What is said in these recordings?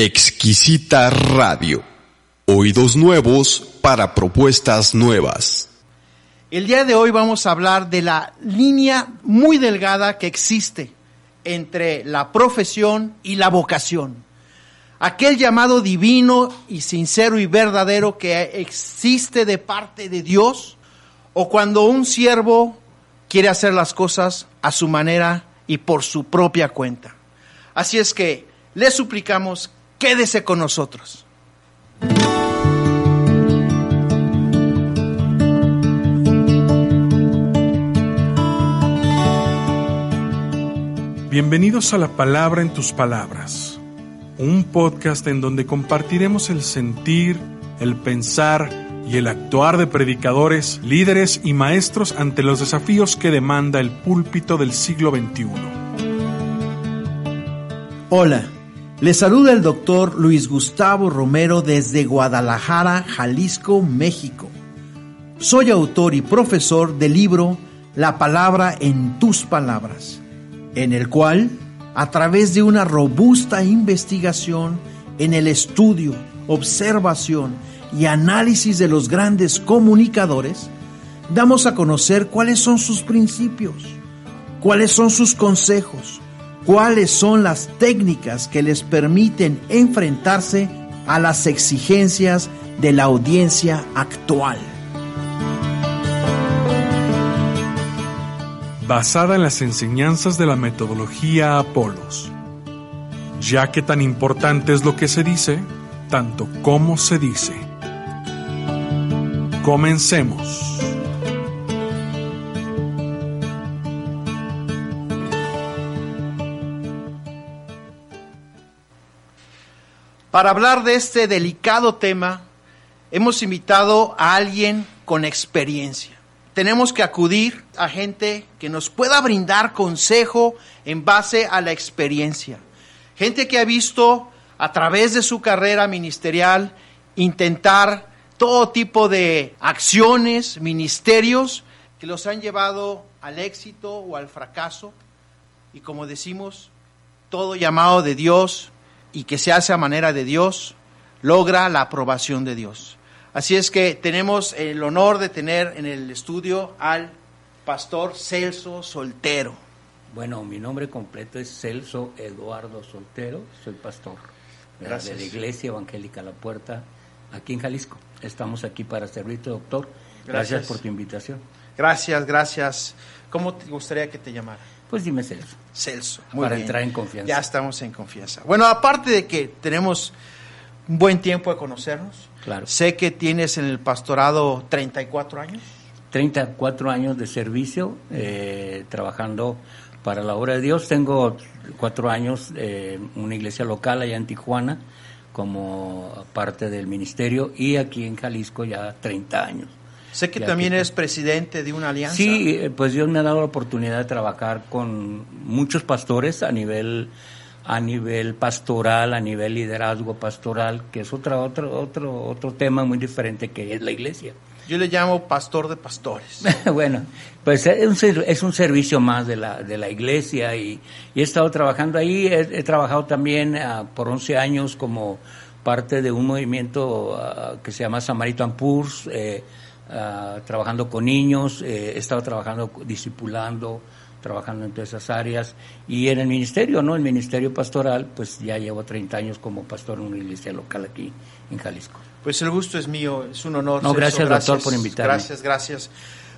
Exquisita Radio. Oídos nuevos para propuestas nuevas. El día de hoy vamos a hablar de la línea muy delgada que existe entre la profesión y la vocación. Aquel llamado divino y sincero y verdadero que existe de parte de Dios o cuando un siervo quiere hacer las cosas a su manera y por su propia cuenta. Así es que le suplicamos, quédese con nosotros. Bienvenidos a la palabra en tus palabras, un podcast en donde compartiremos el sentir, el pensar y el actuar de predicadores, líderes y maestros ante los desafíos que demanda el púlpito del siglo XXI. Hola, les saluda el doctor Luis Gustavo Romero desde Guadalajara, Jalisco, México. Soy autor y profesor del libro La palabra en tus palabras en el cual, a través de una robusta investigación en el estudio, observación y análisis de los grandes comunicadores, damos a conocer cuáles son sus principios, cuáles son sus consejos, cuáles son las técnicas que les permiten enfrentarse a las exigencias de la audiencia actual. basada en las enseñanzas de la metodología Apolos, ya que tan importante es lo que se dice, tanto como se dice. Comencemos. Para hablar de este delicado tema, hemos invitado a alguien con experiencia tenemos que acudir a gente que nos pueda brindar consejo en base a la experiencia. Gente que ha visto a través de su carrera ministerial intentar todo tipo de acciones, ministerios que los han llevado al éxito o al fracaso. Y como decimos, todo llamado de Dios y que se hace a manera de Dios logra la aprobación de Dios. Así es que tenemos el honor de tener en el estudio al pastor Celso Soltero. Bueno, mi nombre completo es Celso Eduardo Soltero, soy pastor de la Iglesia Evangélica La Puerta aquí en Jalisco. Estamos aquí para servirte, doctor. Gracias, por tu invitación. Gracias, gracias. ¿Cómo te gustaría que te llamara? Pues dime Celso. Celso, muy Para entrar en confianza. Ya estamos en confianza. Bueno, aparte de que tenemos un buen tiempo de conocernos, Sé que tienes en el pastorado 34 años. 34 años de servicio eh, trabajando para la obra de Dios. Tengo cuatro años en una iglesia local allá en Tijuana como parte del ministerio y aquí en Jalisco ya 30 años. Sé que también eres presidente de una alianza. Sí, eh, pues Dios me ha dado la oportunidad de trabajar con muchos pastores a nivel a nivel pastoral, a nivel liderazgo pastoral, que es otro, otro, otro, otro tema muy diferente que es la iglesia. Yo le llamo pastor de pastores. bueno, pues es un, es un, servicio más de la, de la iglesia y, he estado trabajando ahí. He, trabajado también ah, por 11 años como parte de un movimiento ah, que se llama Samaritan Purs, eh, ah, trabajando con niños. Eh, he estado trabajando, discipulando trabajando en todas esas áreas. Y en el ministerio, ¿no? El ministerio pastoral, pues ya llevo 30 años como pastor en una iglesia local aquí en Jalisco. Pues el gusto es mío, es un honor. No, gracias, doctor, por invitarme. Gracias, gracias.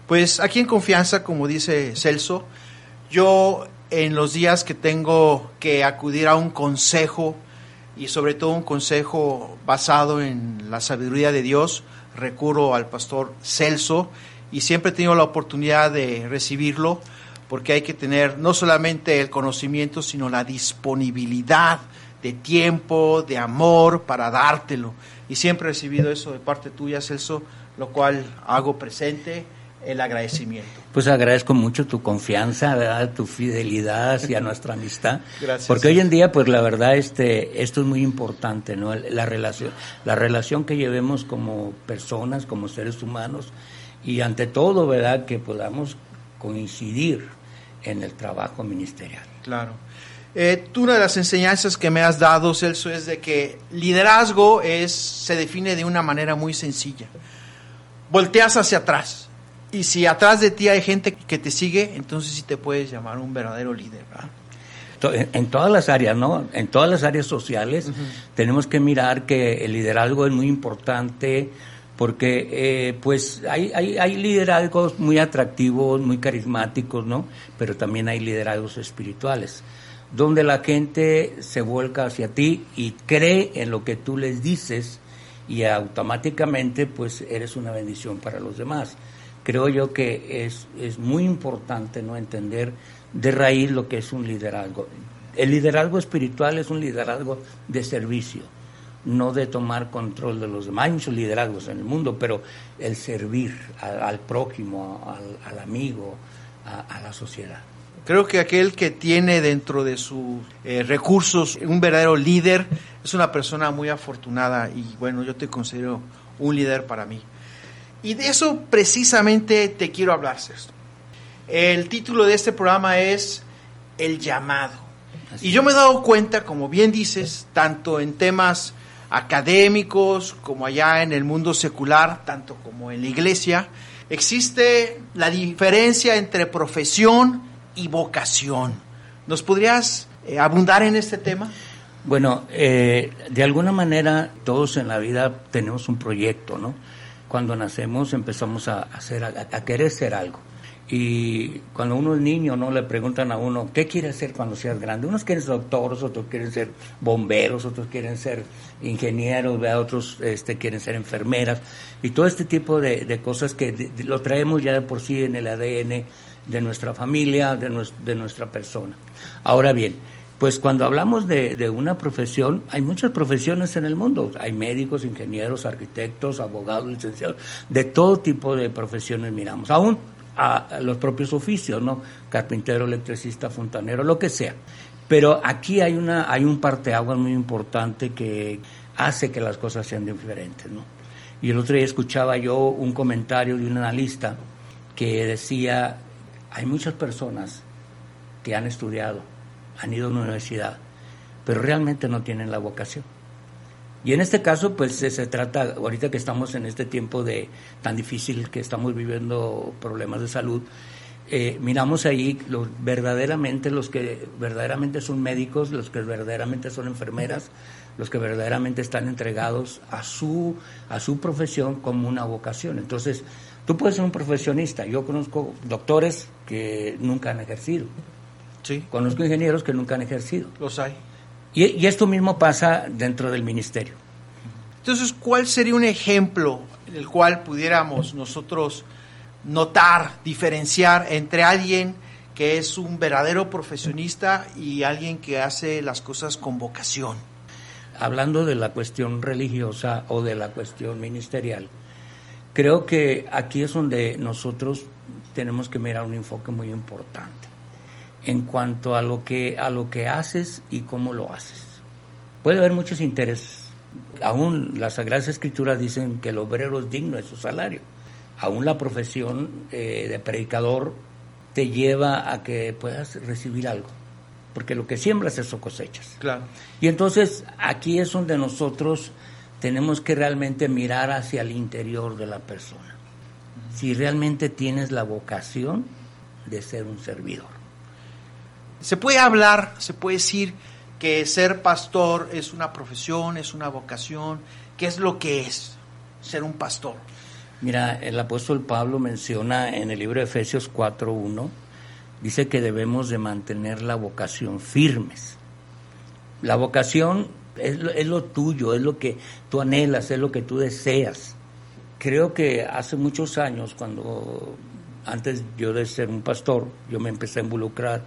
Pues aquí en confianza, como dice Celso, yo en los días que tengo que acudir a un consejo y sobre todo un consejo basado en la sabiduría de Dios, recurro al pastor Celso y siempre he tenido la oportunidad de recibirlo porque hay que tener no solamente el conocimiento, sino la disponibilidad de tiempo, de amor para dártelo. Y siempre he recibido eso de parte tuya, Celso, lo cual hago presente el agradecimiento. Pues agradezco mucho tu confianza, tu fidelidad hacia nuestra amistad. Gracias. Porque hoy en día, pues la verdad, este, esto es muy importante, ¿no? La relación, la relación que llevemos como personas, como seres humanos, y ante todo, ¿verdad? Que podamos coincidir en el trabajo ministerial. Claro. Eh, tú una de las enseñanzas que me has dado, Celso, es de que liderazgo es, se define de una manera muy sencilla. Volteas hacia atrás. Y si atrás de ti hay gente que te sigue, entonces sí te puedes llamar un verdadero líder. En todas las áreas, ¿no? En todas las áreas sociales tenemos que mirar que el liderazgo es muy importante porque eh, pues hay, hay, hay, liderazgos muy atractivos, muy carismáticos, ¿no? Pero también hay liderazgos espirituales, donde la gente se vuelca hacia ti y cree en lo que tú les dices y automáticamente pues eres una bendición para los demás. Creo yo que es, es muy importante no entender de raíz lo que es un liderazgo. El liderazgo espiritual es un liderazgo de servicio no de tomar control de los demás. Hay muchos liderazgos en el mundo, pero el servir al, prójimo, al, amigo, a, la sociedad. Creo que aquel que tiene dentro de sus eh, recursos un verdadero líder es una persona muy afortunada y bueno, yo te considero un líder para mí. Y de eso precisamente te quiero hablar, Sexto. El título de este programa es El llamado. y yo me he dado cuenta, como bien dices, tanto en temas académicos como allá en el mundo secular, tanto como en la iglesia, existe la diferencia entre profesión y vocación. ¿Nos podrías eh, abundar en este tema? Bueno, eh, de alguna manera todos en la vida tenemos un proyecto, ¿no? Cuando nacemos empezamos a, hacer, a querer ser algo. Y cuando uno es niño, ¿no? Le preguntan a uno, ¿qué quieres ser cuando seas grande? Unos quieren ser doctores, otros quieren ser bomberos, otros quieren ser ingenieros, otros este, quieren ser enfermeras. Y todo este tipo de, cosas que lo traemos ya de por sí en el ADN de nuestra familia, de, de nuestra persona. Ahora bien, pues cuando hablamos de, una profesión, hay muchas profesiones en el mundo. Hay médicos, ingenieros, arquitectos, abogados, licenciados, de todo tipo de profesiones miramos. Aún a los propios oficios, ¿no? Carpintero, electricista, fontanero, lo que sea. Pero aquí hay una hay un parteaguas muy importante que hace que las cosas sean diferentes, ¿no? Y el otro día escuchaba yo un comentario de un analista que decía, hay muchas personas que han estudiado, han ido a una universidad, pero realmente no tienen la vocación. Y en este caso, pues se, trata, ahorita que estamos en este tiempo de tan difícil que estamos viviendo problemas de salud, eh, miramos ahí los verdaderamente los que verdaderamente son médicos, los que verdaderamente son enfermeras, los que verdaderamente están entregados a su a su profesión como una vocación. Entonces, tú puedes ser un profesionista. Yo conozco doctores que nunca han ejercido. Sí. Conozco ingenieros que nunca han ejercido. Los hay. Y, esto mismo pasa dentro del ministerio. Entonces, ¿cuál sería un ejemplo en el cual pudiéramos nosotros notar, diferenciar entre alguien que es un verdadero profesionista y alguien que hace las cosas con vocación? Hablando de la cuestión religiosa o de la cuestión ministerial, creo que aquí es donde nosotros tenemos que mirar un enfoque muy importante en cuanto a lo que a lo que haces y cómo lo haces. Puede haber muchos intereses. Aún las Sagradas Escrituras dicen que el obrero es digno de su salario. Aún la profesión eh, de predicador te lleva a que puedas recibir algo, porque lo que siembras eso cosechas. Claro. Y entonces aquí es donde nosotros tenemos que realmente mirar hacia el interior de la persona. Si realmente tienes la vocación de ser un servidor. Se puede hablar, se puede decir que ser pastor es una profesión, es una vocación. ¿Qué es lo que es ser un pastor? Mira, el apóstol Pablo menciona en el libro de Efesios 4.1, dice que debemos de mantener la vocación firmes. La vocación es lo, es lo tuyo, es lo que tú anhelas, es lo que tú deseas. Creo que hace muchos años, cuando antes yo de ser un pastor, yo me empecé a involucrar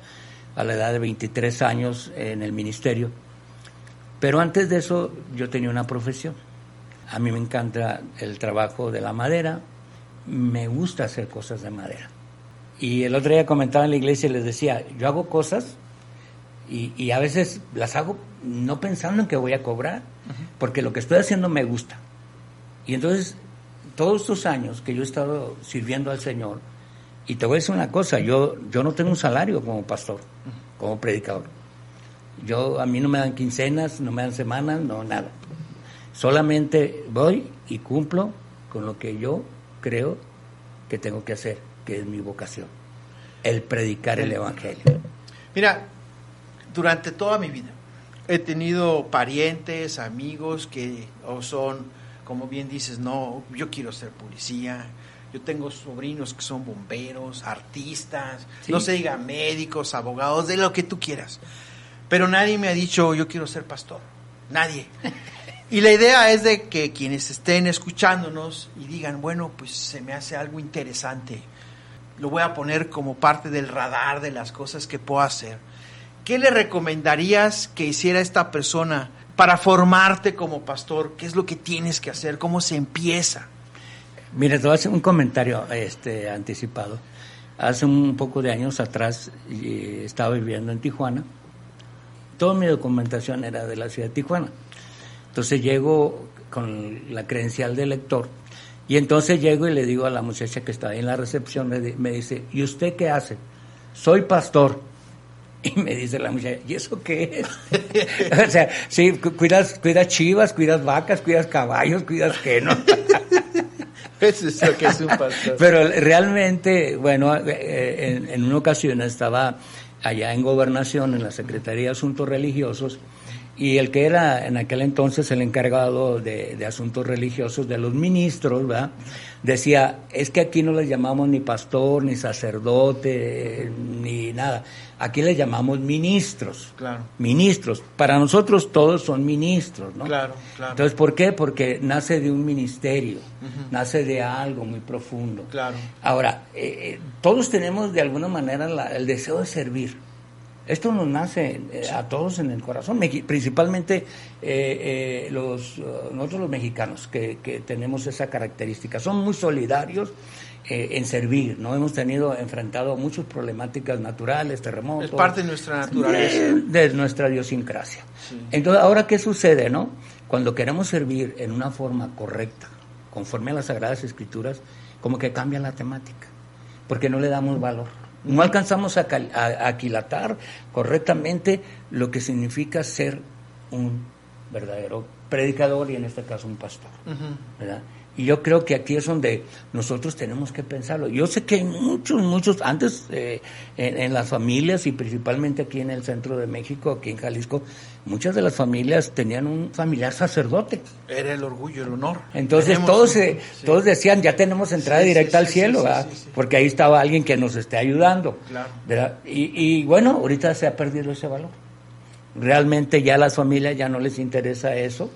a la edad de 23 años en el ministerio. Pero antes de eso yo tenía una profesión. A mí me encanta el trabajo de la madera, me gusta hacer cosas de madera. Y el otro día comentaba en la iglesia y les decía, yo hago cosas y, a veces las hago no pensando en que voy a cobrar, porque lo que estoy haciendo me gusta. Y entonces, todos estos años que yo he estado sirviendo al Señor, y te voy a decir una cosa, yo, yo no tengo un salario como pastor, como predicador. Yo, a mí no me dan quincenas, no me dan semanas, no, nada. Solamente voy y cumplo con lo que yo creo que tengo que hacer, que es mi vocación, el predicar el Evangelio. Mira, durante toda mi vida he tenido parientes, amigos que o son, como bien dices, no, yo quiero ser policía, yo tengo sobrinos que son bomberos, artistas, no se diga médicos, abogados, de lo que tú quieras. Pero nadie me ha dicho, yo quiero ser pastor. Nadie. Y la idea es de que quienes estén escuchándonos y digan, bueno, pues se me hace algo interesante, lo voy a poner como parte del radar de las cosas que puedo hacer. ¿Qué le recomendarías que hiciera esta persona para formarte como pastor? ¿Qué es lo que tienes que hacer? ¿Cómo se empieza? Mira, te voy a hacer un comentario este, anticipado. Hace un poco de años atrás estaba viviendo en Tijuana. Toda mi documentación era de la ciudad de Tijuana. Entonces llego con la credencial de lector y entonces llego y le digo a la muchacha que estaba ahí en la recepción, me dice, ¿y usted qué hace? Soy pastor. Y me dice la muchacha, ¿y eso qué es? o sea, sí, cuidas, cuidas chivas, cuidas vacas, cuidas caballos, cuidas qué, ¿no? Es lo que es un pastor. Pero realmente, bueno, eh, en, una ocasión estaba allá en gobernación, en la Secretaría de Asuntos Religiosos, y el que era en aquel entonces el encargado de, asuntos religiosos de los ministros, ¿verdad? decía, es que aquí no les llamamos ni pastor, ni sacerdote, ni nada, aquí les llamamos ministros, claro. ministros, para nosotros todos son ministros, ¿no? Claro, claro. Entonces, ¿por qué? Porque nace de un ministerio, nace de algo muy profundo. Claro. Ahora, eh, eh, todos tenemos de alguna manera el deseo de servir. Esto nos nace eh, a todos en el corazón, principalmente eh, eh, los, nosotros los mexicanos que, tenemos esa característica. Son muy solidarios en servir, ¿no? Hemos tenido enfrentado muchas problemáticas naturales, terremotos. Es parte de nuestra naturaleza. De, nuestra idiosincrasia. Entonces, ¿ahora qué sucede, no? Cuando queremos servir en una forma correcta, conforme a las Sagradas Escrituras, como que cambia la temática, porque no le damos valor no alcanzamos a, aquilatar correctamente lo que significa ser un verdadero predicador y en este caso un pastor. ¿verdad? Y yo creo que aquí es donde nosotros tenemos que pensarlo. Yo sé que hay muchos, muchos, antes eh, en, las familias y principalmente aquí en el centro de México, aquí en Jalisco, muchas de las familias tenían un familiar sacerdote. Era el orgullo, el honor. Entonces todos, todos decían, ya tenemos entrada directa al cielo, porque ahí estaba alguien que nos esté ayudando. Claro. Y, y bueno, ahorita se ha perdido ese valor realmente ya a las familias ya no les interesa eso.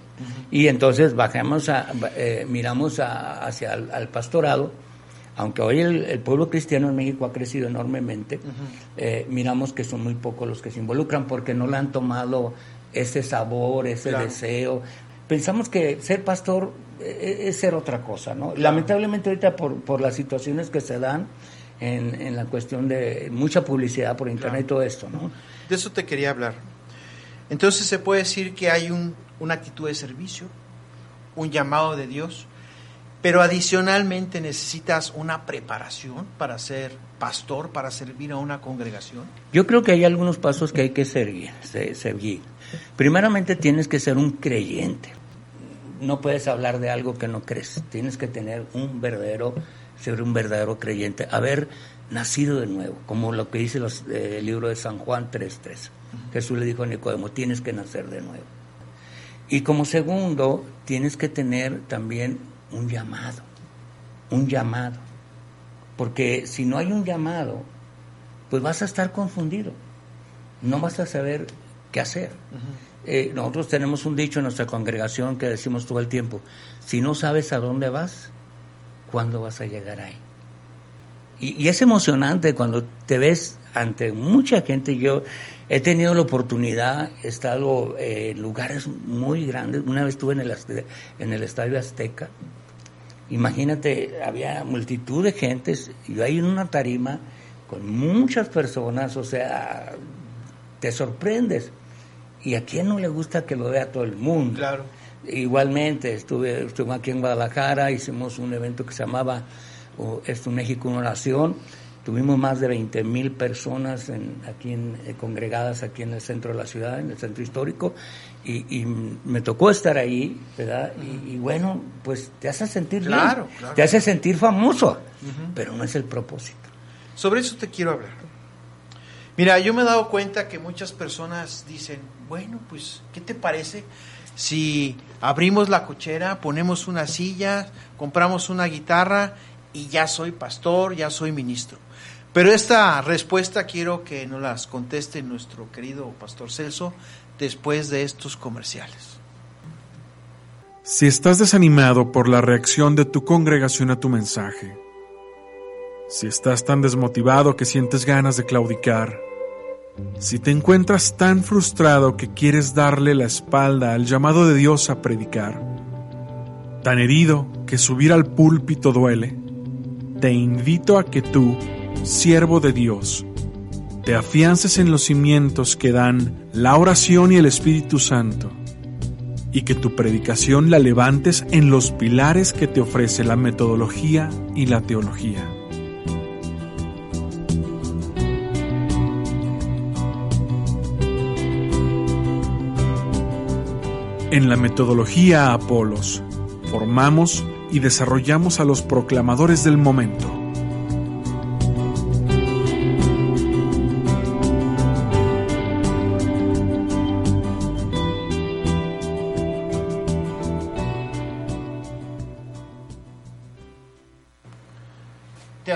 Y entonces bajamos a, eh, miramos hacia el, al pastorado. Aunque hoy el, pueblo cristiano en México ha crecido enormemente eh, miramos que son muy pocos los que se involucran porque no le han tomado ese sabor ese deseo. Pensamos que ser pastor eh, es, ser otra cosa no lamentablemente ahorita por, por las situaciones que se dan en, en la cuestión de mucha publicidad por internet y todo esto no de eso te quería hablar entonces se puede decir que hay un, una actitud de servicio, un llamado de Dios, pero adicionalmente necesitas una preparación para ser pastor, para servir a una congregación. Yo creo que hay algunos pasos que hay que seguir. seguir. Primeramente tienes que ser un creyente. No puedes hablar de algo que no crees. Tienes que tener un verdadero, ser un verdadero creyente, haber nacido de nuevo, como lo que dice los, eh, el libro de San Juan 3.3. Jesús le dijo a Nicodemo, tienes que nacer de nuevo. Y como segundo, tienes que tener también un llamado, un llamado. Porque si no hay un llamado, pues vas a estar confundido, no vas a saber qué hacer. Eh, nosotros tenemos un dicho en nuestra congregación que decimos todo el tiempo, si no sabes a dónde vas, ¿cuándo vas a llegar ahí? Y, y es emocionante cuando te ves ante mucha gente. Yo He tenido la oportunidad, he estado eh, en lugares muy grandes. Una vez estuve en el, en el Estadio Azteca. Imagínate, había multitud de gentes. Yo ahí en una tarima con muchas personas, o sea, te sorprendes. ¿Y a quién no le gusta que lo vea todo el mundo? Claro. Igualmente, estuve, estuve aquí en Guadalajara, hicimos un evento que se llamaba Esto México, una oración Tuvimos más de 20 mil personas aquí en, eh, congregadas aquí en el centro de la ciudad, en el centro histórico, y, me tocó estar ahí, ¿verdad? Y, bueno, pues te hace sentir bien, te hace sentir famoso, pero no es el propósito. Sobre eso te quiero hablar. Mira, yo me he dado cuenta que muchas personas dicen, bueno, pues, ¿qué te parece si abrimos la cochera, ponemos una silla, compramos una guitarra y ya soy pastor, ya soy ministro? Pero esta respuesta quiero que nos las conteste nuestro querido pastor Celso después de estos comerciales. Si estás desanimado por la reacción de tu congregación a tu mensaje, si estás tan desmotivado que sientes ganas de claudicar, si te encuentras tan frustrado que quieres darle la espalda al llamado de Dios a predicar, tan herido que subir al púlpito duele, te invito a que tú siervo de Dios, te afiances en los cimientos que dan la oración y el Espíritu Santo, y que tu predicación la levantes en los pilares que te ofrece la metodología y la teología. En la metodología Apolos, formamos y desarrollamos a los proclamadores del momento.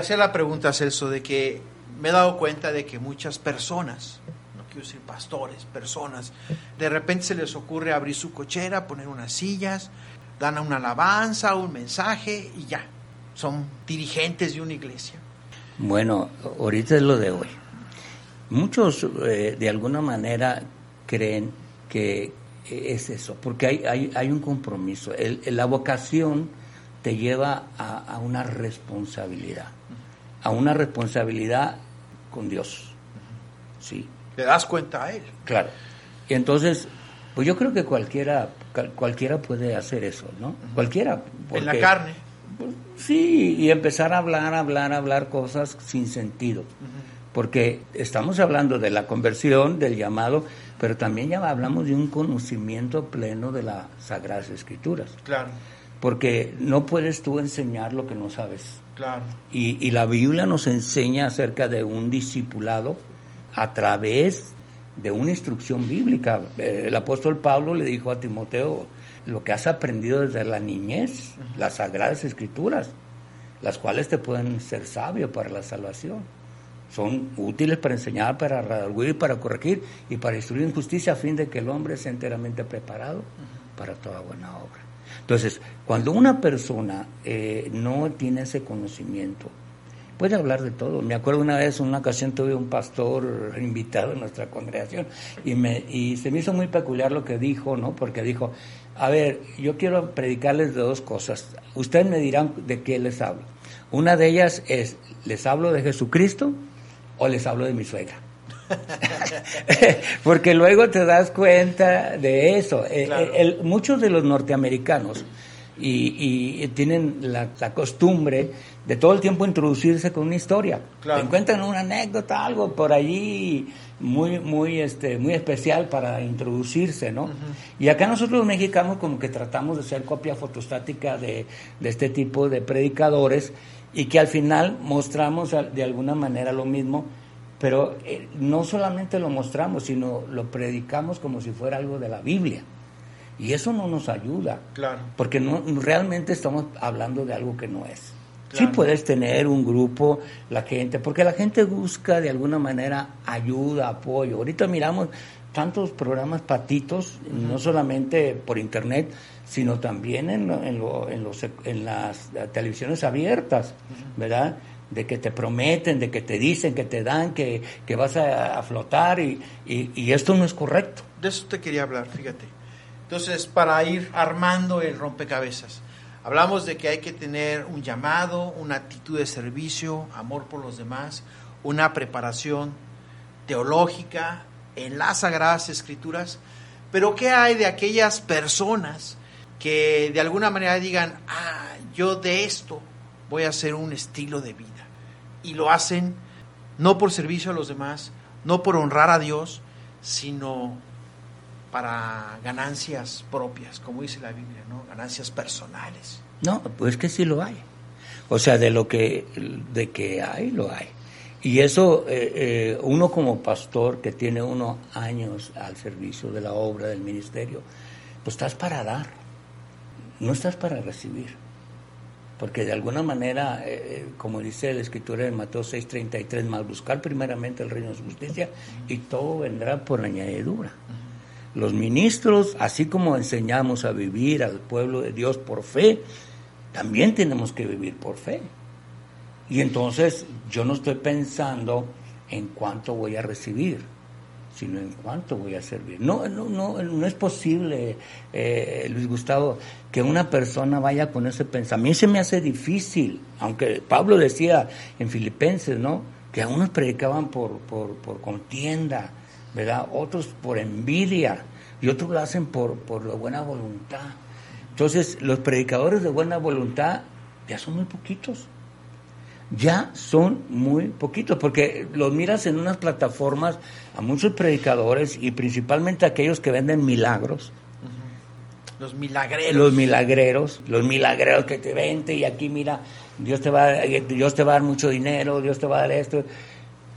Hacía la pregunta, Celso, de que me he dado cuenta de que muchas personas, no quiero decir pastores, personas, de repente se les ocurre abrir su cochera, poner unas sillas, dan una alabanza, un mensaje y ya, son dirigentes de una iglesia. Bueno, ahorita es lo de hoy. Muchos eh, de alguna manera creen que es eso, porque hay, hay, hay un compromiso. El, la vocación te lleva a una responsabilidad a una responsabilidad con Dios. Sí. Le das cuenta a Él. Claro. Y entonces, pues yo creo que cualquiera, cualquiera puede hacer eso, ¿no? Cualquiera. en la carne. Pues, sí, y empezar a hablar, hablar, hablar cosas sin sentido. Porque estamos hablando de la conversión, del llamado, pero también ya hablamos de un conocimiento pleno de las Sagradas Escrituras. Claro. Porque no puedes tú enseñar lo que no sabes. Claro. Y, la Biblia nos enseña acerca de un discipulado a través de una instrucción bíblica. Eh, el apóstol Pablo le dijo a Timoteo, lo que has aprendido desde la niñez, las sagradas escrituras, las cuales te pueden ser sabio para la salvación. Son útiles para enseñar, para redarguir, para corregir y para instruir en justicia a fin de que el hombre sea enteramente preparado para toda buena obra. Entonces, cuando una persona eh, no tiene ese conocimiento, puede hablar de todo. Me acuerdo una vez, en una ocasión tuve un pastor invitado en nuestra congregación y, me, y se me hizo muy peculiar lo que dijo, ¿no? Porque dijo, a ver, yo quiero predicarles de dos cosas. Ustedes me dirán de qué les hablo. Una de ellas es, ¿les hablo de Jesucristo o les hablo de mi suegra? Porque luego te das cuenta de eso. Eh, eh, muchos de los norteamericanos y, tienen la, costumbre de todo el tiempo introducirse con una historia. encuentran una anécdota, algo por allí muy, muy, este, muy especial para introducirse, ¿no? Y acá nosotros los mexicanos como que tratamos de ser copia fotostática de, de este tipo de predicadores y que al final mostramos de alguna manera lo mismo pero eh, no solamente lo mostramos, sino lo predicamos como si fuera algo de la Biblia. Y eso no nos ayuda. Claro. Porque no, realmente estamos hablando de algo que no es. Sí puedes tener un grupo, la gente, porque la gente busca de alguna manera ayuda, apoyo. Ahorita miramos tantos programas patitos, no solamente por internet, sino también en, en, los, en las televisiones abiertas, ¿verdad? de que te prometen, de que te dicen, que te dan, que, vas a, flotar y, esto no es correcto. De eso te quería hablar, fíjate. Entonces, para ir armando el rompecabezas, hablamos de que hay que tener un llamado, una actitud de servicio, amor por los demás, una preparación teológica en las sagradas escrituras, pero ¿qué hay de aquellas personas que de alguna manera digan, ah, yo de esto voy a hacer un estilo de vida? y lo hacen no por servicio a los demás, no por honrar a Dios, sino para ganancias propias, como dice la Biblia, ¿no? Ganancias personales. No, pues que sí lo hay. O sea, de lo que, de que hay, lo hay. Y eso, eh, eh, uno como pastor que tiene unos años al servicio de la obra del ministerio, pues estás para dar, no estás para recibir. Porque de alguna manera, eh, como dice la escritura en Mateo 6:33, más buscar primeramente el reino de su justicia y todo vendrá por añadidura. Los ministros, así como enseñamos a vivir al pueblo de Dios por fe, también tenemos que vivir por fe. Y entonces yo no estoy pensando en cuánto voy a recibir, sino en cuánto voy a servir. No, no, no, no es posible, eh, Luis Gustavo, que una persona vaya con ese pensamiento. A mí se me hace difícil, aunque Pablo decía en Filipenses, ¿no? Que a unos predicaban por, por, por contienda, ¿verdad? Otros por envidia y otros lo hacen por, por la buena voluntad. Entonces, los predicadores de buena voluntad ya son muy poquitos. Ya son muy poquitos, porque los miras en unas plataformas a muchos predicadores y principalmente aquellos que venden milagros. Los milagreros. Los milagreros, los milagreros que te venden y aquí mira, Dios te va, Dios te va a dar mucho dinero, Dios te va a dar esto.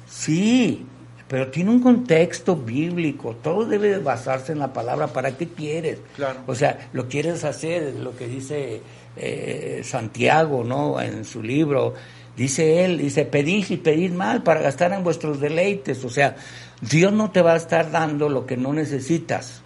Sí, pero tiene un contexto bíblico, todo debe basarse en la palabra, ¿para qué quieres? Claro. O sea, lo quieres hacer, lo que dice eh, Santiago, ¿no? En su libro, dice él, dice, pedid y pedid mal para gastar en vuestros deleites, o sea, Dios no te va a estar dando lo que no necesitas.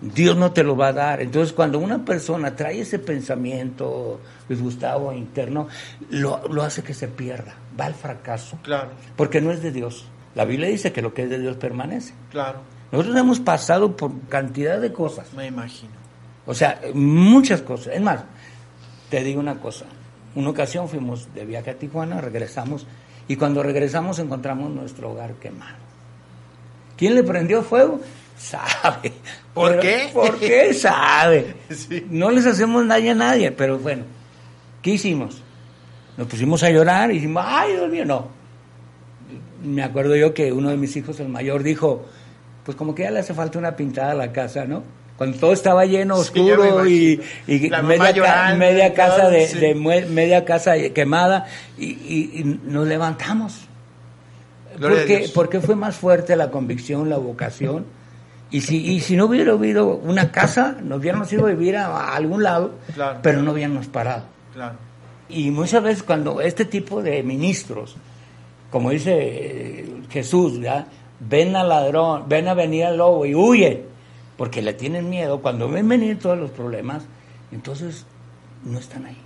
Dios no te lo va a dar. Entonces, cuando una persona trae ese pensamiento, Luis Gustavo, interno, lo, lo hace que se pierda, va al fracaso. Claro. Porque no es de Dios. La Biblia dice que lo que es de Dios permanece. Claro. Nosotros hemos pasado por cantidad de cosas. Me imagino. O sea, muchas cosas. Es más, te digo una cosa. Una ocasión fuimos de viaje a Tijuana, regresamos, y cuando regresamos encontramos nuestro hogar quemado. ¿Quién le prendió fuego? Sabe. ¿Por Pero, qué? ¿Por qué? Sabe. Sí. No les hacemos daño a nadie, pero bueno, ¿qué hicimos? Nos pusimos a llorar y dijimos, ay, Dios mío, no. Me acuerdo yo que uno de mis hijos, el mayor, dijo, pues como que ya le hace falta una pintada a la casa, ¿no? Cuando todo estaba lleno, Sí, oscuro y, imagino. y mamá media, llorando media y casa de, sí. de media casa quemada y, y- y nos levantamos. Porque, porque fue más fuerte la convicción, la vocación. Y si, y si no hubiera habido una casa, nos hubiéramos ido a vivir a, a algún lado, Claro. pero no hubiéramos parado. Claro. Y muchas veces cuando este tipo de ministros, como dice eh, Jesús, ¿verdad? ven al ladrón, ven a venir al lobo y huye, porque le tienen miedo, cuando ven venir todos los problemas, entonces no están ahí.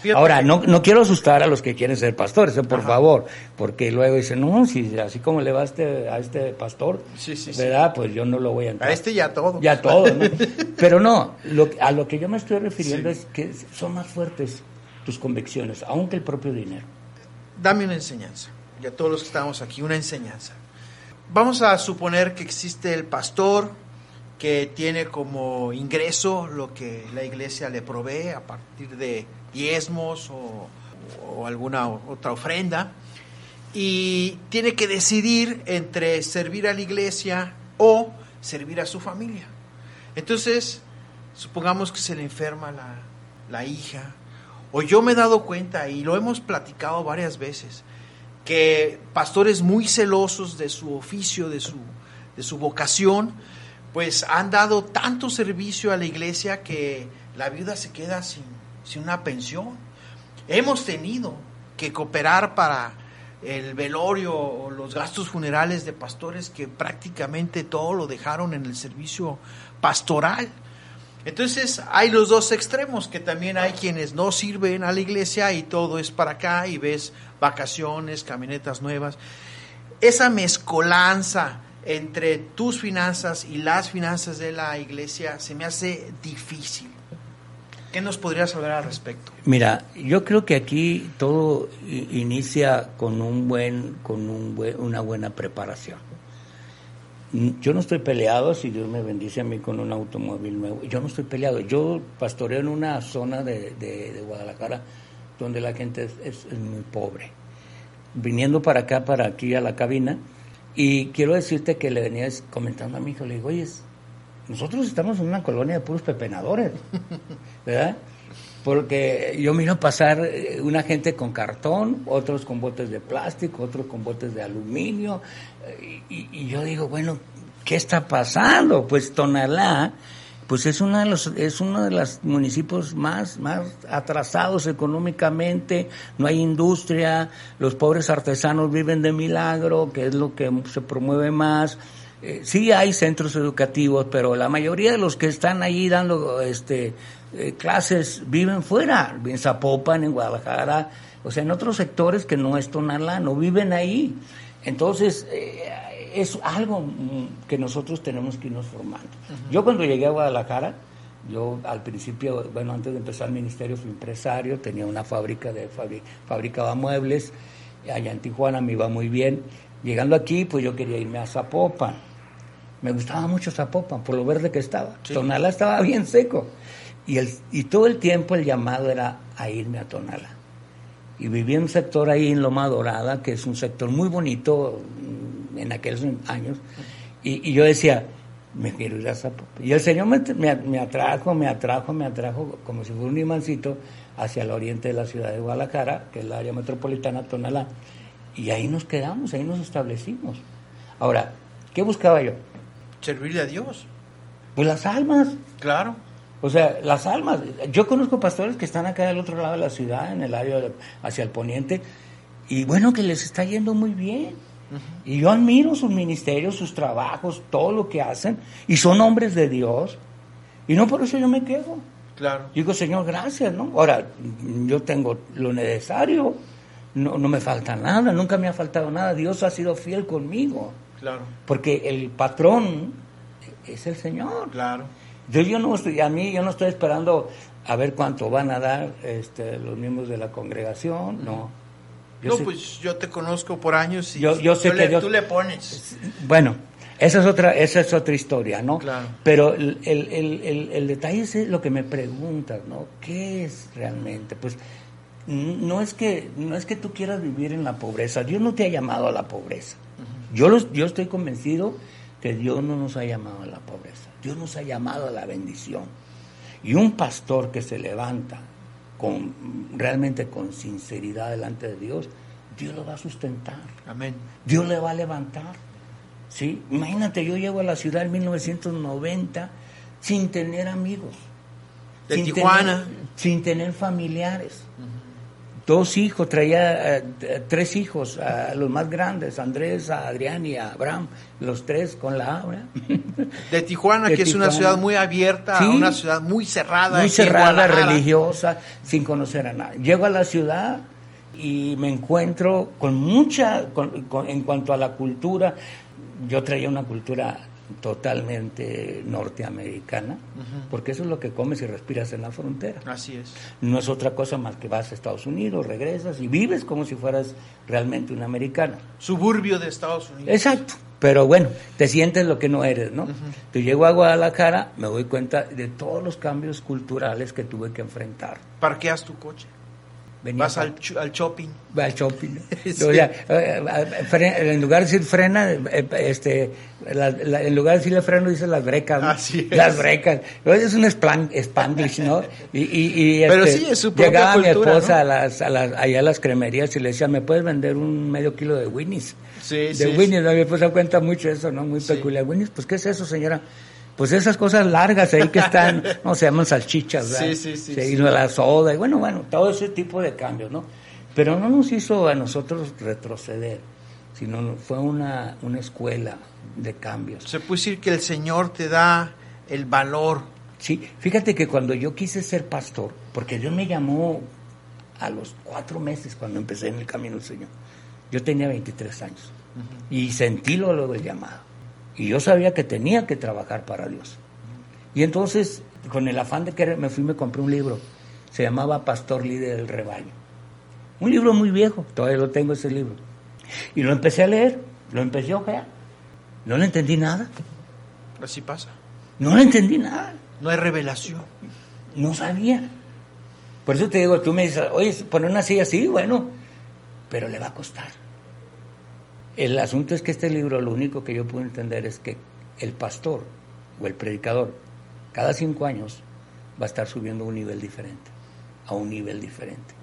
Fíjate Ahora, no, no quiero asustar a los que quieren ser pastores, eh, por Ajá. favor, porque luego dicen, no, si así como le va a este, a este pastor, Sí, sí, sí. ¿verdad? Pues yo no lo voy a entrar. A este ya todo. Ya todo, ¿no? Pero no, lo, a lo que yo me estoy refiriendo es que son más fuertes tus convicciones, aunque el propio dinero. Dame una enseñanza. Y a todos los que estamos aquí, una enseñanza. Vamos a suponer que existe el pastor que tiene como ingreso lo que la iglesia le provee a partir de diezmos o, o alguna otra ofrenda y tiene que decidir entre servir a la iglesia o servir a su familia. Entonces, supongamos que se le enferma la, la hija, o yo me he dado cuenta, y lo hemos platicado varias veces, que pastores muy celosos de su oficio, de su, de su vocación, pues han dado tanto servicio a la iglesia que la viuda se queda sin, sin una pensión. Hemos tenido que cooperar para el velorio o los gastos funerales de pastores que prácticamente todo lo dejaron en el servicio pastoral. Entonces hay los dos extremos, que también hay quienes no sirven a la iglesia y todo es para acá y ves vacaciones, camionetas nuevas. Esa mezcolanza entre tus finanzas y las finanzas de la iglesia se me hace difícil. ¿Qué nos podrías hablar al respecto? Mira, yo creo que aquí todo inicia con un buen, con un buen- una buena preparación. Yo no estoy peleado si Dios me bendice a mí con un automóvil nuevo. Yo no estoy peleado. Yo pastoreo en una zona de, de- de Guadalajara donde la gente es- es muy pobre. viniendo para acá, para aquí a la cabina, y quiero decirte que le venía comentando a mi hijo, le digo, oye, nosotros estamos en una colonia de puros pepenadores, ¿verdad? Porque yo miro pasar eh, una gente con cartón, otros con botes de plástico, otros con botes de aluminio, eh, y, yo digo, bueno, ¿qué está pasando? Pues Tonalá pues es uno de los es uno de los municipios más más atrasados económicamente no hay industria los pobres artesanos viven de milagro que es lo que se promueve más eh, sí hay centros educativos pero la mayoría de los que están ahí dando este eh, clases viven fuera en Zapopan en Guadalajara o sea en otros sectores que no es Tonalá no viven ahí entonces eh, es algo mm, que nosotros tenemos que irnos formando. Yo cuando llegué a Guadalajara, yo al principio, bueno, antes de empezar el ministerio fui empresario, tenía una fábrica de fabricaba muebles, allá en Tijuana me iba muy bien. Llegando aquí, pues yo quería irme a Zapopan. Me gustaba mucho Zapopan por lo verde que estaba. Tonala estaba bien seco. Y, el, y todo el tiempo el llamado era a irme a Tonala. Y viví en un sector ahí en Loma Dorada, que es un sector muy bonito, en aquellos años, y, yo decía, me quiero ir a Zapopan. Y el Señor me, me, atrajo, me atrajo, me atrajo como si fuera un imancito hacia el oriente de la ciudad de Guadalajara, que es la área metropolitana Tonalá. Y ahí nos quedamos, ahí nos establecimos. Ahora, ¿qué buscaba yo? Servirle a Dios. Pues las almas. Claro. O sea, las almas. Yo conozco pastores que están acá del otro lado de la ciudad, en el área hacia el poniente, y bueno, que les está yendo muy bien. Y yo admiro sus ministerios, sus trabajos, todo lo que hacen, y son hombres de Dios. Y no por eso yo me quedo. Claro. Digo, Señor, gracias, ¿no? Ahora, yo tengo lo necesario, no, no me falta nada, nunca me ha faltado nada. Dios ha sido fiel conmigo. Claro. Porque el patrón es el Señor. Claro. Yo, yo no estoy, a mí yo no estoy esperando a ver cuánto van a dar este, los miembros de la congregación, no no, pues yo te conozco por años y yo, sé que tú le pones. Bueno, esa es otra, esa es otra historia, ¿no? Claro. Pero el, el, el, detalle es lo que me preguntas, ¿no? ¿Qué es realmente? Pues no es que no es que tú quieras vivir en la pobreza. Dios no te ha llamado a la pobreza. Yo los, yo estoy convencido que Dios no nos ha llamado a la pobreza. Dios nos ha llamado a la bendición. Y un pastor que se levanta con realmente con sinceridad delante de Dios, Dios lo va a sustentar. Amén. Dios le va a levantar. ¿Sí? Imagínate, yo llego a la ciudad en 1990 sin tener amigos. De Tijuana. sin tener familiares dos hijos, traía eh, tres hijos, a los más grandes, Andrés, a Adrián y a Abraham, los tres con la obra. De Tijuana, que es una ciudad muy abierta, una ciudad muy cerrada. Muy cerrada, religiosa, sin conocer a nadie. Llego a la ciudad y me encuentro con mucha, en cuanto a la cultura, yo traía una cultura totalmente norteamericana, porque eso es lo que comes y respiras en la frontera. Así es. No es otra cosa más que vas a Estados Unidos, regresas y vives como si fueras realmente un americano. Suburbio de Estados Unidos. Exacto. Pero bueno, te sientes lo que no eres, ¿no? Te llego a Guadalajara, me doy cuenta de todos los cambios culturales que tuve que enfrentar. ¿Parqueas tu coche? Vas al, al, shopping. Va al shopping. Eh, eh, en lugar de decir frena, eh, este, en lugar de decirle freno, dice las brecas. Así es. Las brecas. Es un spanglish, ¿no? Y, y, Pero este, sí, es su Llegaba mi esposa a las, a las, allá a las cremerías y le decía, ¿me puedes vender un medio kilo de Winnie's? Sí, de sí. Winnie's, ¿no? mi esposa cuenta mucho eso, ¿no? Muy peculiar. Winnie's, pues, ¿qué es eso, señora? Pues esas cosas largas ahí que están, no se llaman salchichas, ¿verdad? Sí, sí, sí. Se hizo la soda, y bueno, bueno, todo ese tipo de cambios, ¿no? Pero no nos hizo a nosotros retroceder, sino fue una, una escuela de cambios. Se puede decir que el Señor te da el valor. Sí, fíjate que cuando yo quise ser pastor, porque Dios me llamó a los cuatro meses cuando empecé en el camino del Señor, yo tenía 23 años y sentí lo del llamado. Y yo sabía que tenía que trabajar para Dios. Y entonces, con el afán de querer, me fui y me compré un libro. Se llamaba Pastor Líder del Rebaño. Un libro muy viejo, todavía lo tengo ese libro. Y lo empecé a leer, lo empecé a ojear. No le entendí nada. Así pasa. No le entendí nada. No hay revelación. No sabía. Por eso te digo, tú me dices, oye, poner una silla así, bueno, pero le va a costar. El asunto es que este libro lo único que yo puedo entender es que el pastor o el predicador cada cinco años va a estar subiendo a un nivel diferente, a un nivel diferente.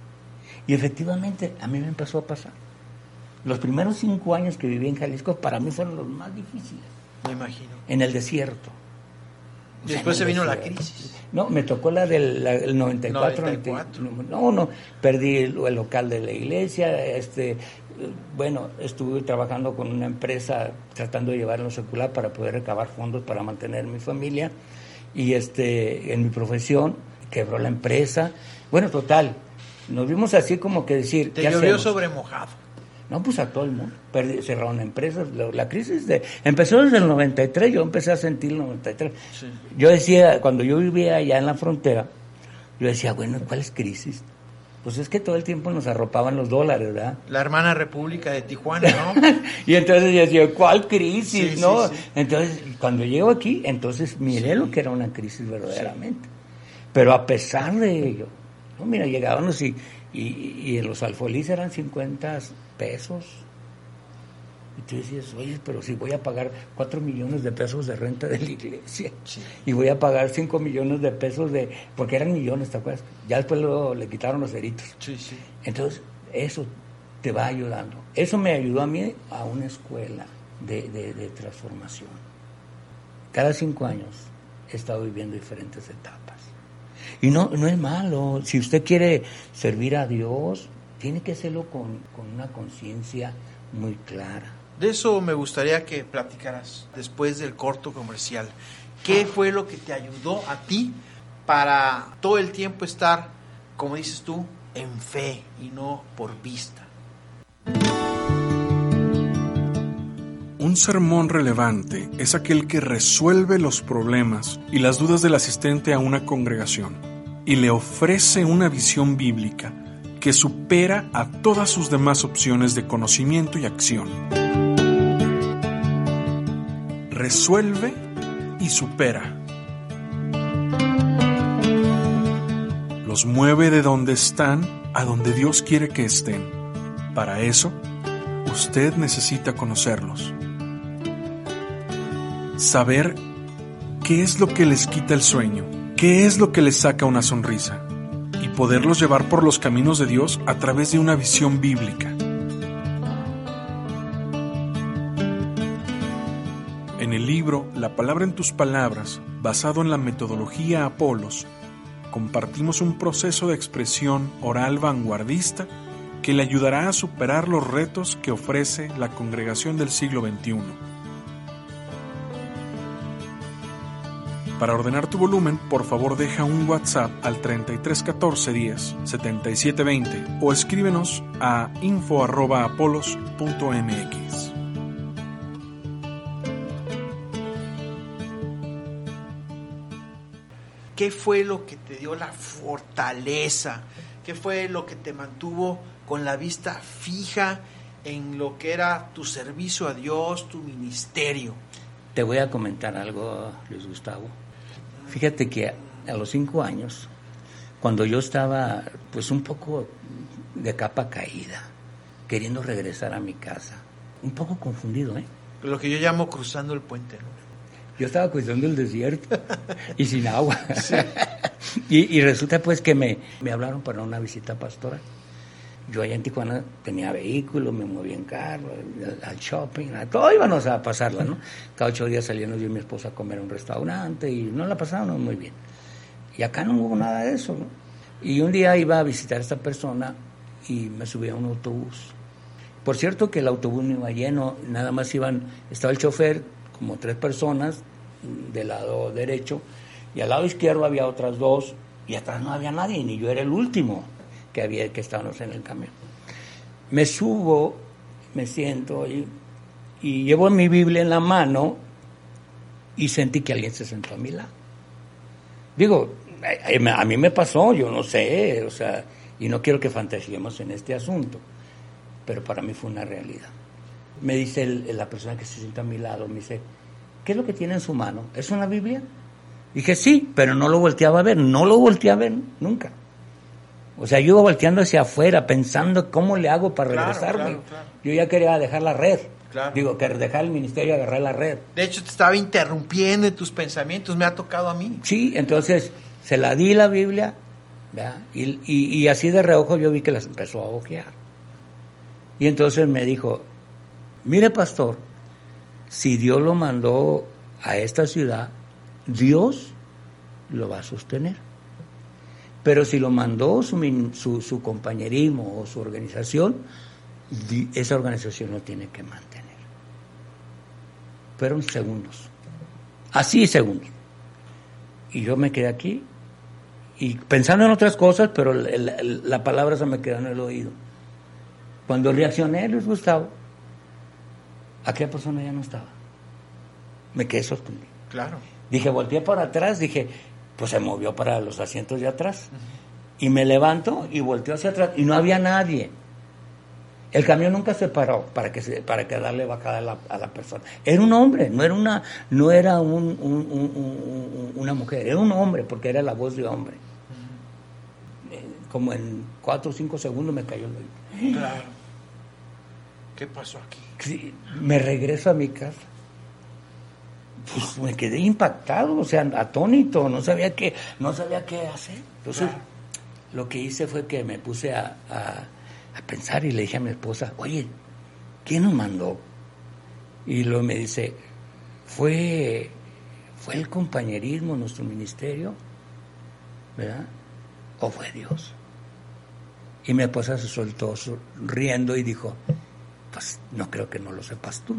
Y efectivamente a mí me empezó a pasar. Los primeros cinco años que viví en Jalisco para mí fueron los más difíciles. Me imagino. En el desierto. Después se vino la crisis. No, me tocó la del 94. No, no, perdí el, local de la iglesia. Este, bueno, estuve trabajando con una empresa tratando de llevarlo secular para poder recabar fondos para mantener mi familia. Y este, en mi profesión, quebró la empresa. Bueno, total, nos vimos así como que decir. Te llovió sobre mojado. No, pues a todo el mundo. cerraron empresas. La, crisis de, empezó desde el 93, yo empecé a sentir el 93. Yo decía, cuando yo vivía allá en la frontera, yo decía, bueno, ¿cuál es crisis? Pues es que todo el tiempo nos arropaban los dólares, ¿verdad? La hermana República de Tijuana, ¿no? y entonces yo decía, ¿cuál crisis? ¿no? Entonces, cuando llego aquí, entonces miré lo que era una crisis verdaderamente. Pero a pesar de ello, no, mira, llegábamos y, y, en los alfolís eran 50 pesos. Y tú decías, oye, pero si voy a pagar 4 millones de pesos de renta de la iglesia y voy a pagar 5 millones de pesos de... porque eran millones, ¿te acuerdas? Ya después lo, le quitaron los ceritos. Sí, sí. Entonces, eso te va ayudando. Eso me ayudó a mí a una escuela de, de transformación. Cada cinco años he estado viviendo diferentes etapas. Y no, no es malo. Si usted quiere servir a Dios, tiene que hacerlo con, una conciencia muy clara. De eso me gustaría que platicaras después del corto comercial. ¿Qué fue lo que te ayudó a ti para todo el tiempo estar, como dices tú, en fe y no por vista? Un sermón relevante es aquel que resuelve los problemas y las dudas del asistente a una congregación y le ofrece una visión bíblica que supera a todas sus demás opciones de conocimiento y acción. Resuelve y supera. Los mueve de donde están a donde Dios quiere que estén. Para eso, usted necesita conocerlos. Saber qué es lo que les quita el sueño, qué es lo que les saca una sonrisa poderlos llevar por los caminos de Dios a través de una visión bíblica. La palabra en tus palabras, basado en la metodología Apolos, compartimos un proceso de expresión oral vanguardista que le ayudará a superar los retos que ofrece la congregación del siglo XXI. Para ordenar tu volumen, por favor deja un WhatsApp al 3314 10 7720 o escríbenos a info@apolos.mx. ¿Qué fue lo que te dio la fortaleza? ¿Qué fue lo que te mantuvo con la vista fija en lo que era tu servicio a Dios, tu ministerio? Te voy a comentar algo, Luis Gustavo. Fíjate que a los cinco años, cuando yo estaba pues un poco de capa caída, queriendo regresar a mi casa, un poco confundido, ¿eh? Lo que yo llamo cruzando el puente, ¿no? Yo estaba cruzando el desierto y sin agua. y, y, resulta pues que me, me hablaron para una visita pastoral. Yo allá en Tijuana tenía vehículo, me movía en carro, al, shopping, a todo íbamos a pasarla, ¿no? Cada ocho días salíamos yo y mi esposa a comer a un restaurante y no la pasábamos muy bien. Y acá no hubo nada de eso, ¿no? Y un día iba a visitar a esta persona y me subí a un autobús. Por cierto que el autobús no iba lleno, nada más iban, estaba el chofer, como tres personas, del lado derecho, y al lado izquierdo había otras dos, y atrás no había nadie, ni yo era el último que había que estábamos en el camión. Me subo, me siento y, llevo mi Biblia en la mano y sentí que alguien se sentó a mi lado. Digo, a mí me pasó, yo no sé, o sea, y no quiero que fantasiemos en este asunto, pero para mí fue una realidad. Me dice la persona que se sienta a mi lado, me dice, ¿qué es lo que tiene en su mano? ¿Es una Biblia? Dije, sí, pero no lo volteaba a ver, no lo volteé a ver nunca. O sea, yo iba volteando hacia afuera, pensando cómo le hago para regresarme. Yo ya quería dejar la red. Digo, que dejar el ministerio y agarrar la red. De hecho, te estaba interrumpiendo en tus pensamientos, me ha tocado a mí. Sí, entonces se la di la Biblia, ¿verdad? Y, y- y así de reojo yo vi que las empezó a ojear. Y entonces me dijo, mire pastor, si Dios lo mandó a esta ciudad, Dios lo va a sostener. Pero si lo mandó su, compañerismo o su organización, esa organización lo tiene que mantener. Fueron segundos. Así segundos. Y yo me quedé aquí y pensando en otras cosas, pero el- el- la palabra se me quedó en el oído. Cuando reaccioné, Luis Gustavo, aquella persona ya no estaba. Me quedé sorprendido. Claro. Dije, volteé para atrás, dije, pues se movió para los asientos de atrás. Y me levanto y volteo hacia atrás y no había nadie. El camión nunca se paró para que se, para que darle bajada a la, a la persona. Era un hombre, no era una, no era un- un- un- un- una mujer, era un hombre porque era la voz de hombre. Eh, Como en cuatro o cinco segundos me cayó el oído. Claro. ¿Qué pasó aquí? Me regreso a mi casa. Pues me quedé impactado, o sea, atónito, no sabía qué, no sabía qué hacer. Entonces, Claro. lo que hice fue que me puse a, a- a pensar y le dije a mi esposa, oye, ¿quién nos mandó? Y luego me dice, fue, fue el compañerismo, nuestro ministerio, ¿verdad? ¿O fue Dios? Y mi esposa se soltó riendo y dijo, pues no creo que no lo sepas tú.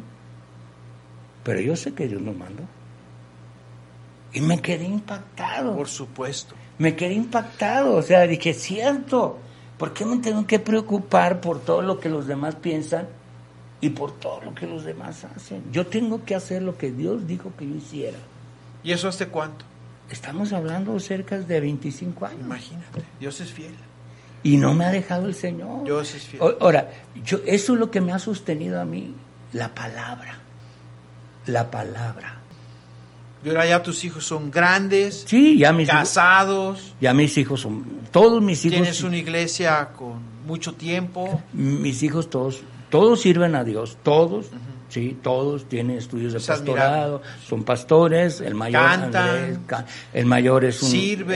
Pero yo sé que Dios nos mandó. Y me quedé impactado. Por supuesto. Me quedé impactado. O sea, dije, cierto. ¿Por qué me tengo que preocupar por todo lo que los demás piensan y por todo lo que los demás hacen? Yo tengo que hacer lo que Dios dijo que yo hiciera. ¿Y eso hace cuánto? Estamos hablando cerca de 25 años. Imagínate. Dios es fiel. Y no me ha dejado el Señor. Dios es fiel. O- Ahora, yo, eso es lo que me ha sostenido a mí, la palabra. La palabra. Y ahora ya tus hijos son grandes, Sí, ya mis, hijos, casados, ya mis hijos son, todos mis hijos, tienes una iglesia con mucho tiempo. mis hijos todos, todos sirven a Dios, todos, sí, todos tienen estudios de Es pastorado, son pastores, el mayor. Andrés, el mayor es un,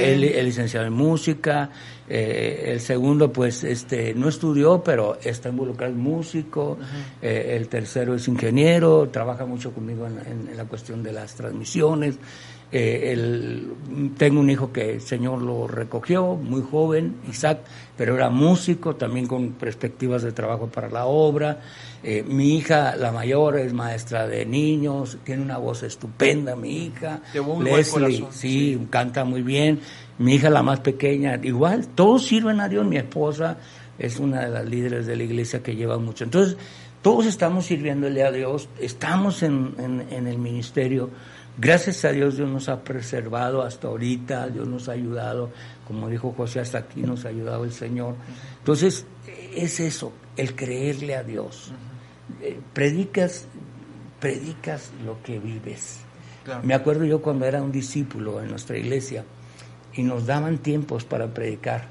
el, el licenciado en música, eh, el segundo pues este no estudió pero está involucrado en músico, eh, el tercero es ingeniero, trabaja mucho conmigo en, en- en la cuestión de las transmisiones, eh, el- tengo un hijo que el Señor lo recogió, muy joven, Isaac, pero era músico, también con perspectivas de trabajo para la obra. Eh, mi hija, la mayor, es maestra de niños, tiene una voz estupenda, mi hija. De muy buen sí, canta muy bien. Mi hija, la más pequeña, igual, todos sirven a Dios. Mi esposa es una de las líderes de la iglesia que lleva mucho. Entonces, todos estamos sirviéndole a Dios, estamos en, en- en el ministerio. Gracias a Dios, Dios nos ha preservado hasta ahorita, Dios nos ha ayudado, como dijo José, hasta aquí nos ha ayudado el Señor. Entonces, es eso, el creerle a Dios. Eh, predicas, predicas lo que vives. Claro. Me acuerdo yo cuando era un discípulo en nuestra iglesia y nos daban tiempos para predicar.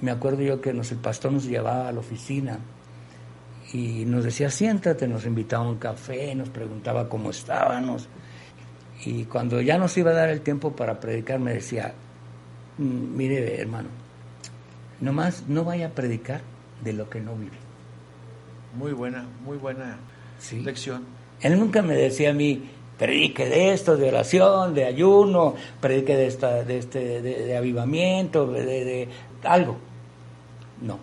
Me acuerdo yo que nos, el pastor nos llevaba a la oficina y nos decía, siéntate, nos invitaba a un café, nos preguntaba cómo estábamos. Y cuando ya nos iba a dar el tiempo para predicar, me decía, "Mm, mire hermano, nomás no vaya a predicar de lo que no vive. Muy buena, muy buena Sí. lección. Él nunca me decía a mí, predique de esto, de oración, de ayuno, predique de, esta, de, este, de, de avivamiento, de, de- de algo. No,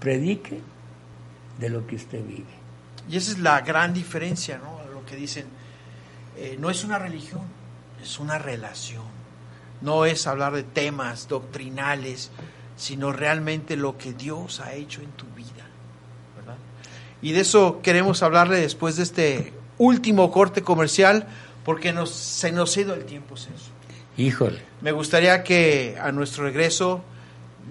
predique de lo que usted vive. Y esa es la gran diferencia, ¿no? Lo que dicen, eh, no es una religión, es una relación. No es hablar de temas doctrinales, sino realmente lo que Dios ha hecho en tu vida, ¿verdad? Y de eso queremos hablarle después de este último corte comercial, porque nos, se nos ha ido el tiempo, Celso. Híjole, Me gustaría que a nuestro regreso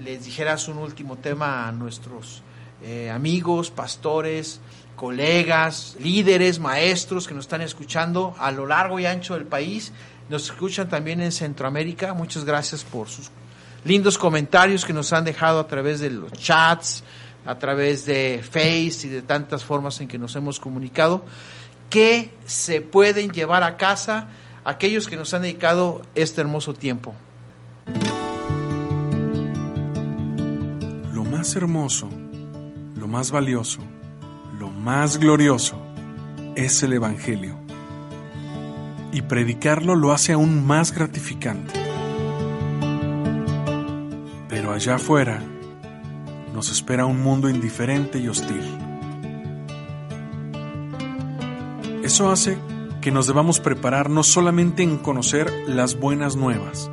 les dijeras un último tema a nuestros eh, amigos, pastores, colegas, líderes, maestros que nos están escuchando a lo largo y ancho del país. Nos escuchan también en Centroamérica. Muchas gracias por sus lindos comentarios que nos han dejado a través de los chats, a través de Face y de tantas formas en que nos hemos comunicado, que se pueden llevar a casa aquellos que nos han dedicado este hermoso tiempo. Lo más hermoso, lo más valioso, más glorioso es el Evangelio. Y predicarlo lo hace aún más gratificante. Pero allá afuera nos espera un mundo indiferente y hostil. Eso hace que nos debamos preparar no solamente en conocer las buenas nuevas,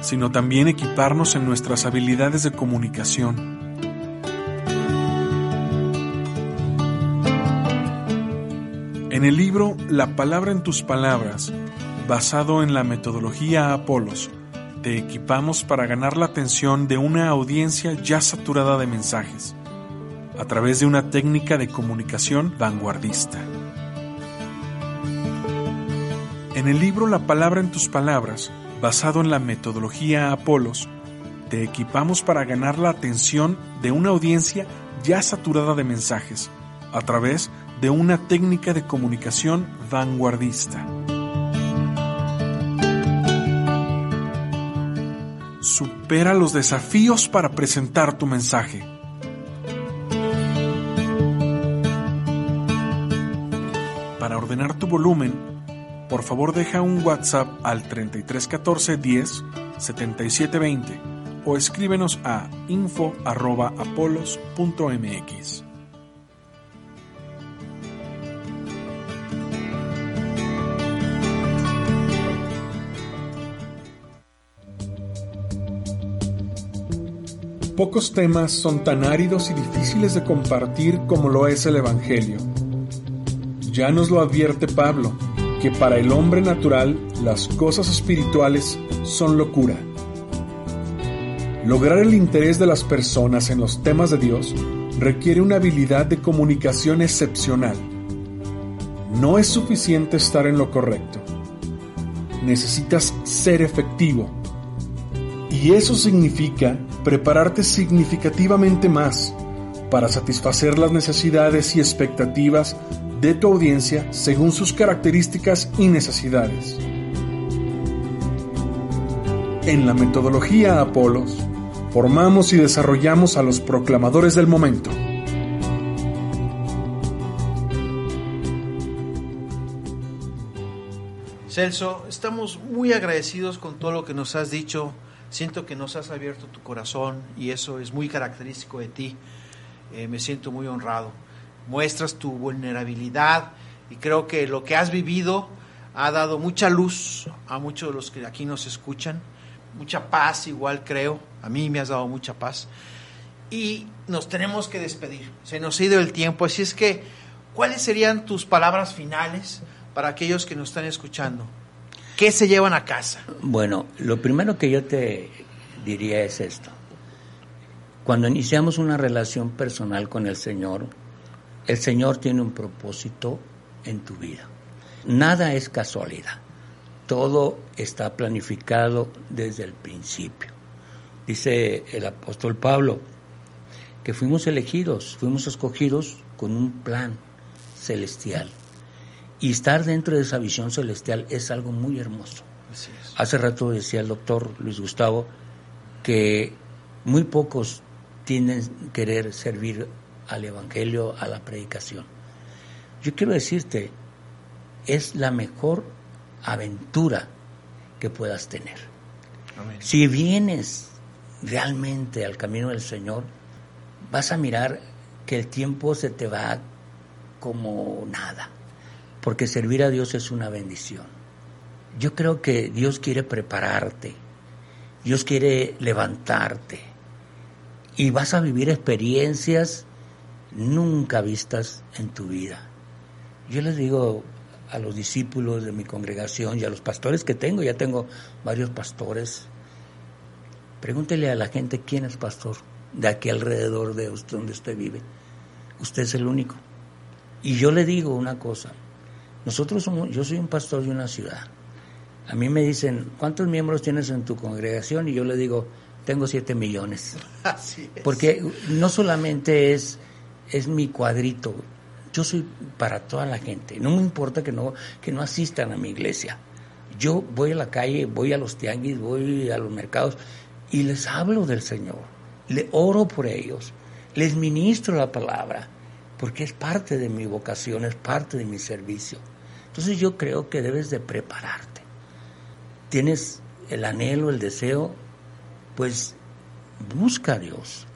sino también equiparnos en nuestras habilidades de comunicación. En el libro La palabra en tus palabras, basado en la metodología Apolos, te equipamos para ganar la atención de una audiencia ya saturada de mensajes, a través de una técnica de comunicación vanguardista. En el libro La palabra en tus palabras, basado en la metodología Apolos, te equipamos para ganar la atención de una audiencia ya saturada de mensajes, a través de una técnica de comunicación vanguardista. Supera los desafíos para presentar tu mensaje. Para ordenar tu volumen, por favor deja un WhatsApp al 3314 10 7720 o escríbenos a info@apolos.mx. Pocos temas son tan áridos y difíciles de compartir como lo es el Evangelio. Ya nos lo advierte Pablo, que para el hombre natural las cosas espirituales son locura. Lograr el interés de las personas en los temas de Dios requiere una habilidad de comunicación excepcional. No es suficiente estar en lo correcto. Necesitas ser efectivo. Y eso significa prepararte significativamente más para satisfacer las necesidades y expectativas de tu audiencia según sus características y necesidades. En la metodología Apolos, formamos y desarrollamos a los proclamadores del momento. Celso, estamos muy agradecidos con todo lo que nos has dicho Siento que nos has abierto tu corazón y eso es muy característico de ti. Eh, me siento muy honrado. Muestras tu vulnerabilidad y creo que lo que has vivido ha dado mucha luz a muchos de los que aquí nos escuchan, mucha paz igual creo, a mí me has dado mucha paz. Y nos tenemos que despedir, se nos ha ido el tiempo, así es que, ¿cuáles serían tus palabras finales para aquellos que nos están escuchando? ¿Qué se llevan a casa? Bueno, lo primero que yo te diría es esto. Cuando iniciamos una relación personal con el Señor, el Señor tiene un propósito en tu vida. Nada es casualidad. Todo está planificado desde el principio. Dice el apóstol Pablo que fuimos elegidos, fuimos escogidos con un plan celestial. Y estar dentro de esa visión celestial es algo muy hermoso. Hace rato decía el doctor Luis Gustavo que muy pocos tienen querer servir al Evangelio, a la predicación. Yo quiero decirte, es la mejor aventura que puedas tener. Si vienes realmente al camino del Señor, vas a mirar que el tiempo se te va como nada porque servir a Dios es una bendición. Yo creo que Dios quiere prepararte, Dios quiere levantarte y vas a vivir experiencias nunca vistas en tu vida. Yo les digo a los discípulos de mi congregación y a los pastores que tengo, ya tengo varios pastores, pregúntele a la gente quién es pastor de aquí alrededor de donde usted vive. Usted es el único. Y yo le digo una cosa, nosotros somos, yo soy un pastor de una ciudad. A mí me dicen, ¿cuántos miembros tienes en tu congregación? Y yo le digo, tengo 7 millones. Así es. Porque no solamente es, es mi cuadrito, yo soy para toda la gente. No me importa que no, que no asistan a mi iglesia. Yo voy a la calle, voy a los tianguis, voy a los mercados y les hablo del Señor. Le oro por ellos. Les ministro la palabra. Porque es parte de mi vocación, es parte de mi servicio. Entonces yo creo que debes de prepararte. Tienes el anhelo, el deseo, pues busca a Dios.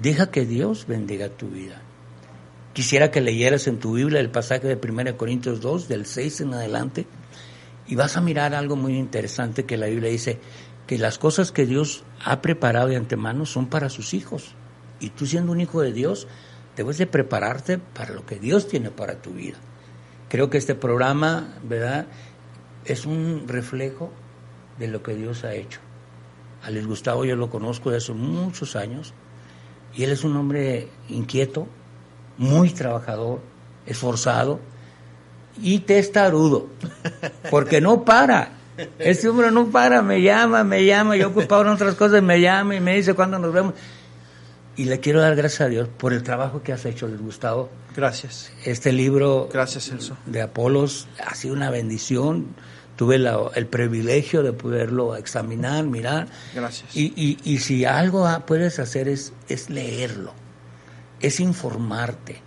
Deja que Dios bendiga tu vida. Quisiera que leyeras en tu Biblia el pasaje de 1 Corintios 2, del 6 en adelante, y vas a mirar algo muy interesante que la Biblia dice, que las cosas que Dios ha preparado de antemano son para sus hijos. Y tú siendo un hijo de Dios, debes de prepararte para lo que Dios tiene para tu vida. Creo que este programa, ¿verdad?, es un reflejo de lo que Dios ha hecho. A Gustavo yo lo conozco desde hace muchos años y él es un hombre inquieto, muy trabajador, esforzado y testarudo, porque no para. Este hombre no para, me llama, me llama, yo ocupado en otras cosas, me llama y me dice cuándo nos vemos. Y le quiero dar gracias a Dios por el trabajo que has hecho, Luis Gustavo. Gracias. Este libro Gracias, Celso. de Apolos ha sido una bendición. Tuve la- el privilegio de poderlo examinar, mirar. Gracias. Y, y, y si algo puedes hacer es, es leerlo, es informarte.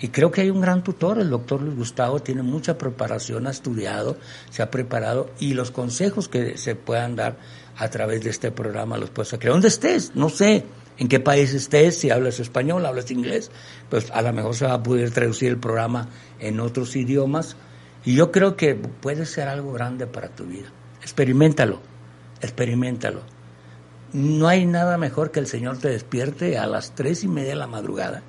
Y creo que hay un gran tutor, el doctor Luis Gustavo, tiene mucha preparación, ha estudiado, se ha preparado y los consejos que se puedan dar a través de este programa los puedes crear. Donde estés, no sé en qué país estés, si hablas español, hablas inglés, pues a lo mejor se va a poder traducir el programa en otros idiomas. Y yo creo que puede ser algo grande para tu vida. Experimentalo, experimentalo. No hay nada mejor que el Señor te despierte a las tres y media de la madrugada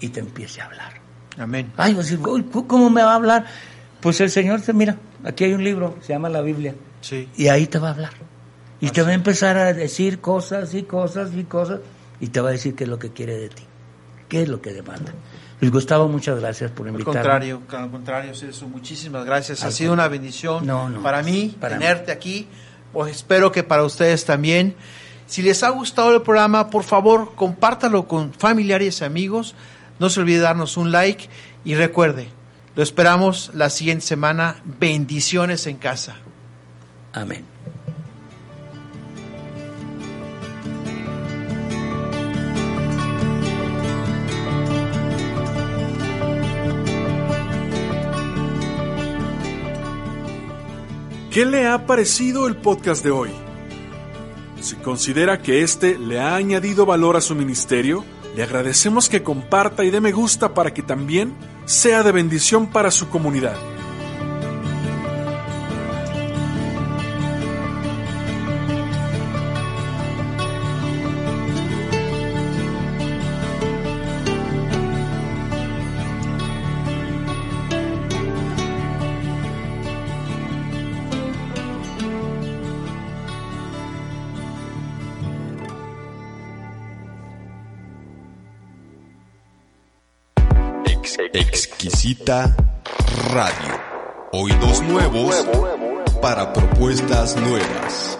y te empiece a hablar. Amén. Ay, decir, "Uy, ¿cómo me va a hablar? Pues el Señor te mira, aquí hay un libro, se llama la Biblia, Sí. y ahí te va a hablar. Y te va a empezar a decir cosas y cosas y cosas, y te va a decir qué es lo que quiere de ti, qué es lo que demanda. Luis Gustavo, muchas gracias por Al invitarme. contrario, al contrario, Celso, muchísimas gracias. Ha Al sido una bendición No, no, para mí para tenerte aquí. Pues espero que para ustedes también. Si les ha gustado el programa, por favor, compártalo con familiares y amigos. No se olvide darnos un like y recuerde, lo esperamos la siguiente semana. Bendiciones en casa. Amén. ¿Qué le ha parecido el podcast de hoy? Si considera que este le ha añadido valor a su ministerio, le agradecemos que comparta y dé me gusta para que también sea de bendición para su comunidad. Radio. Oídos nuevos para propuestas nuevas.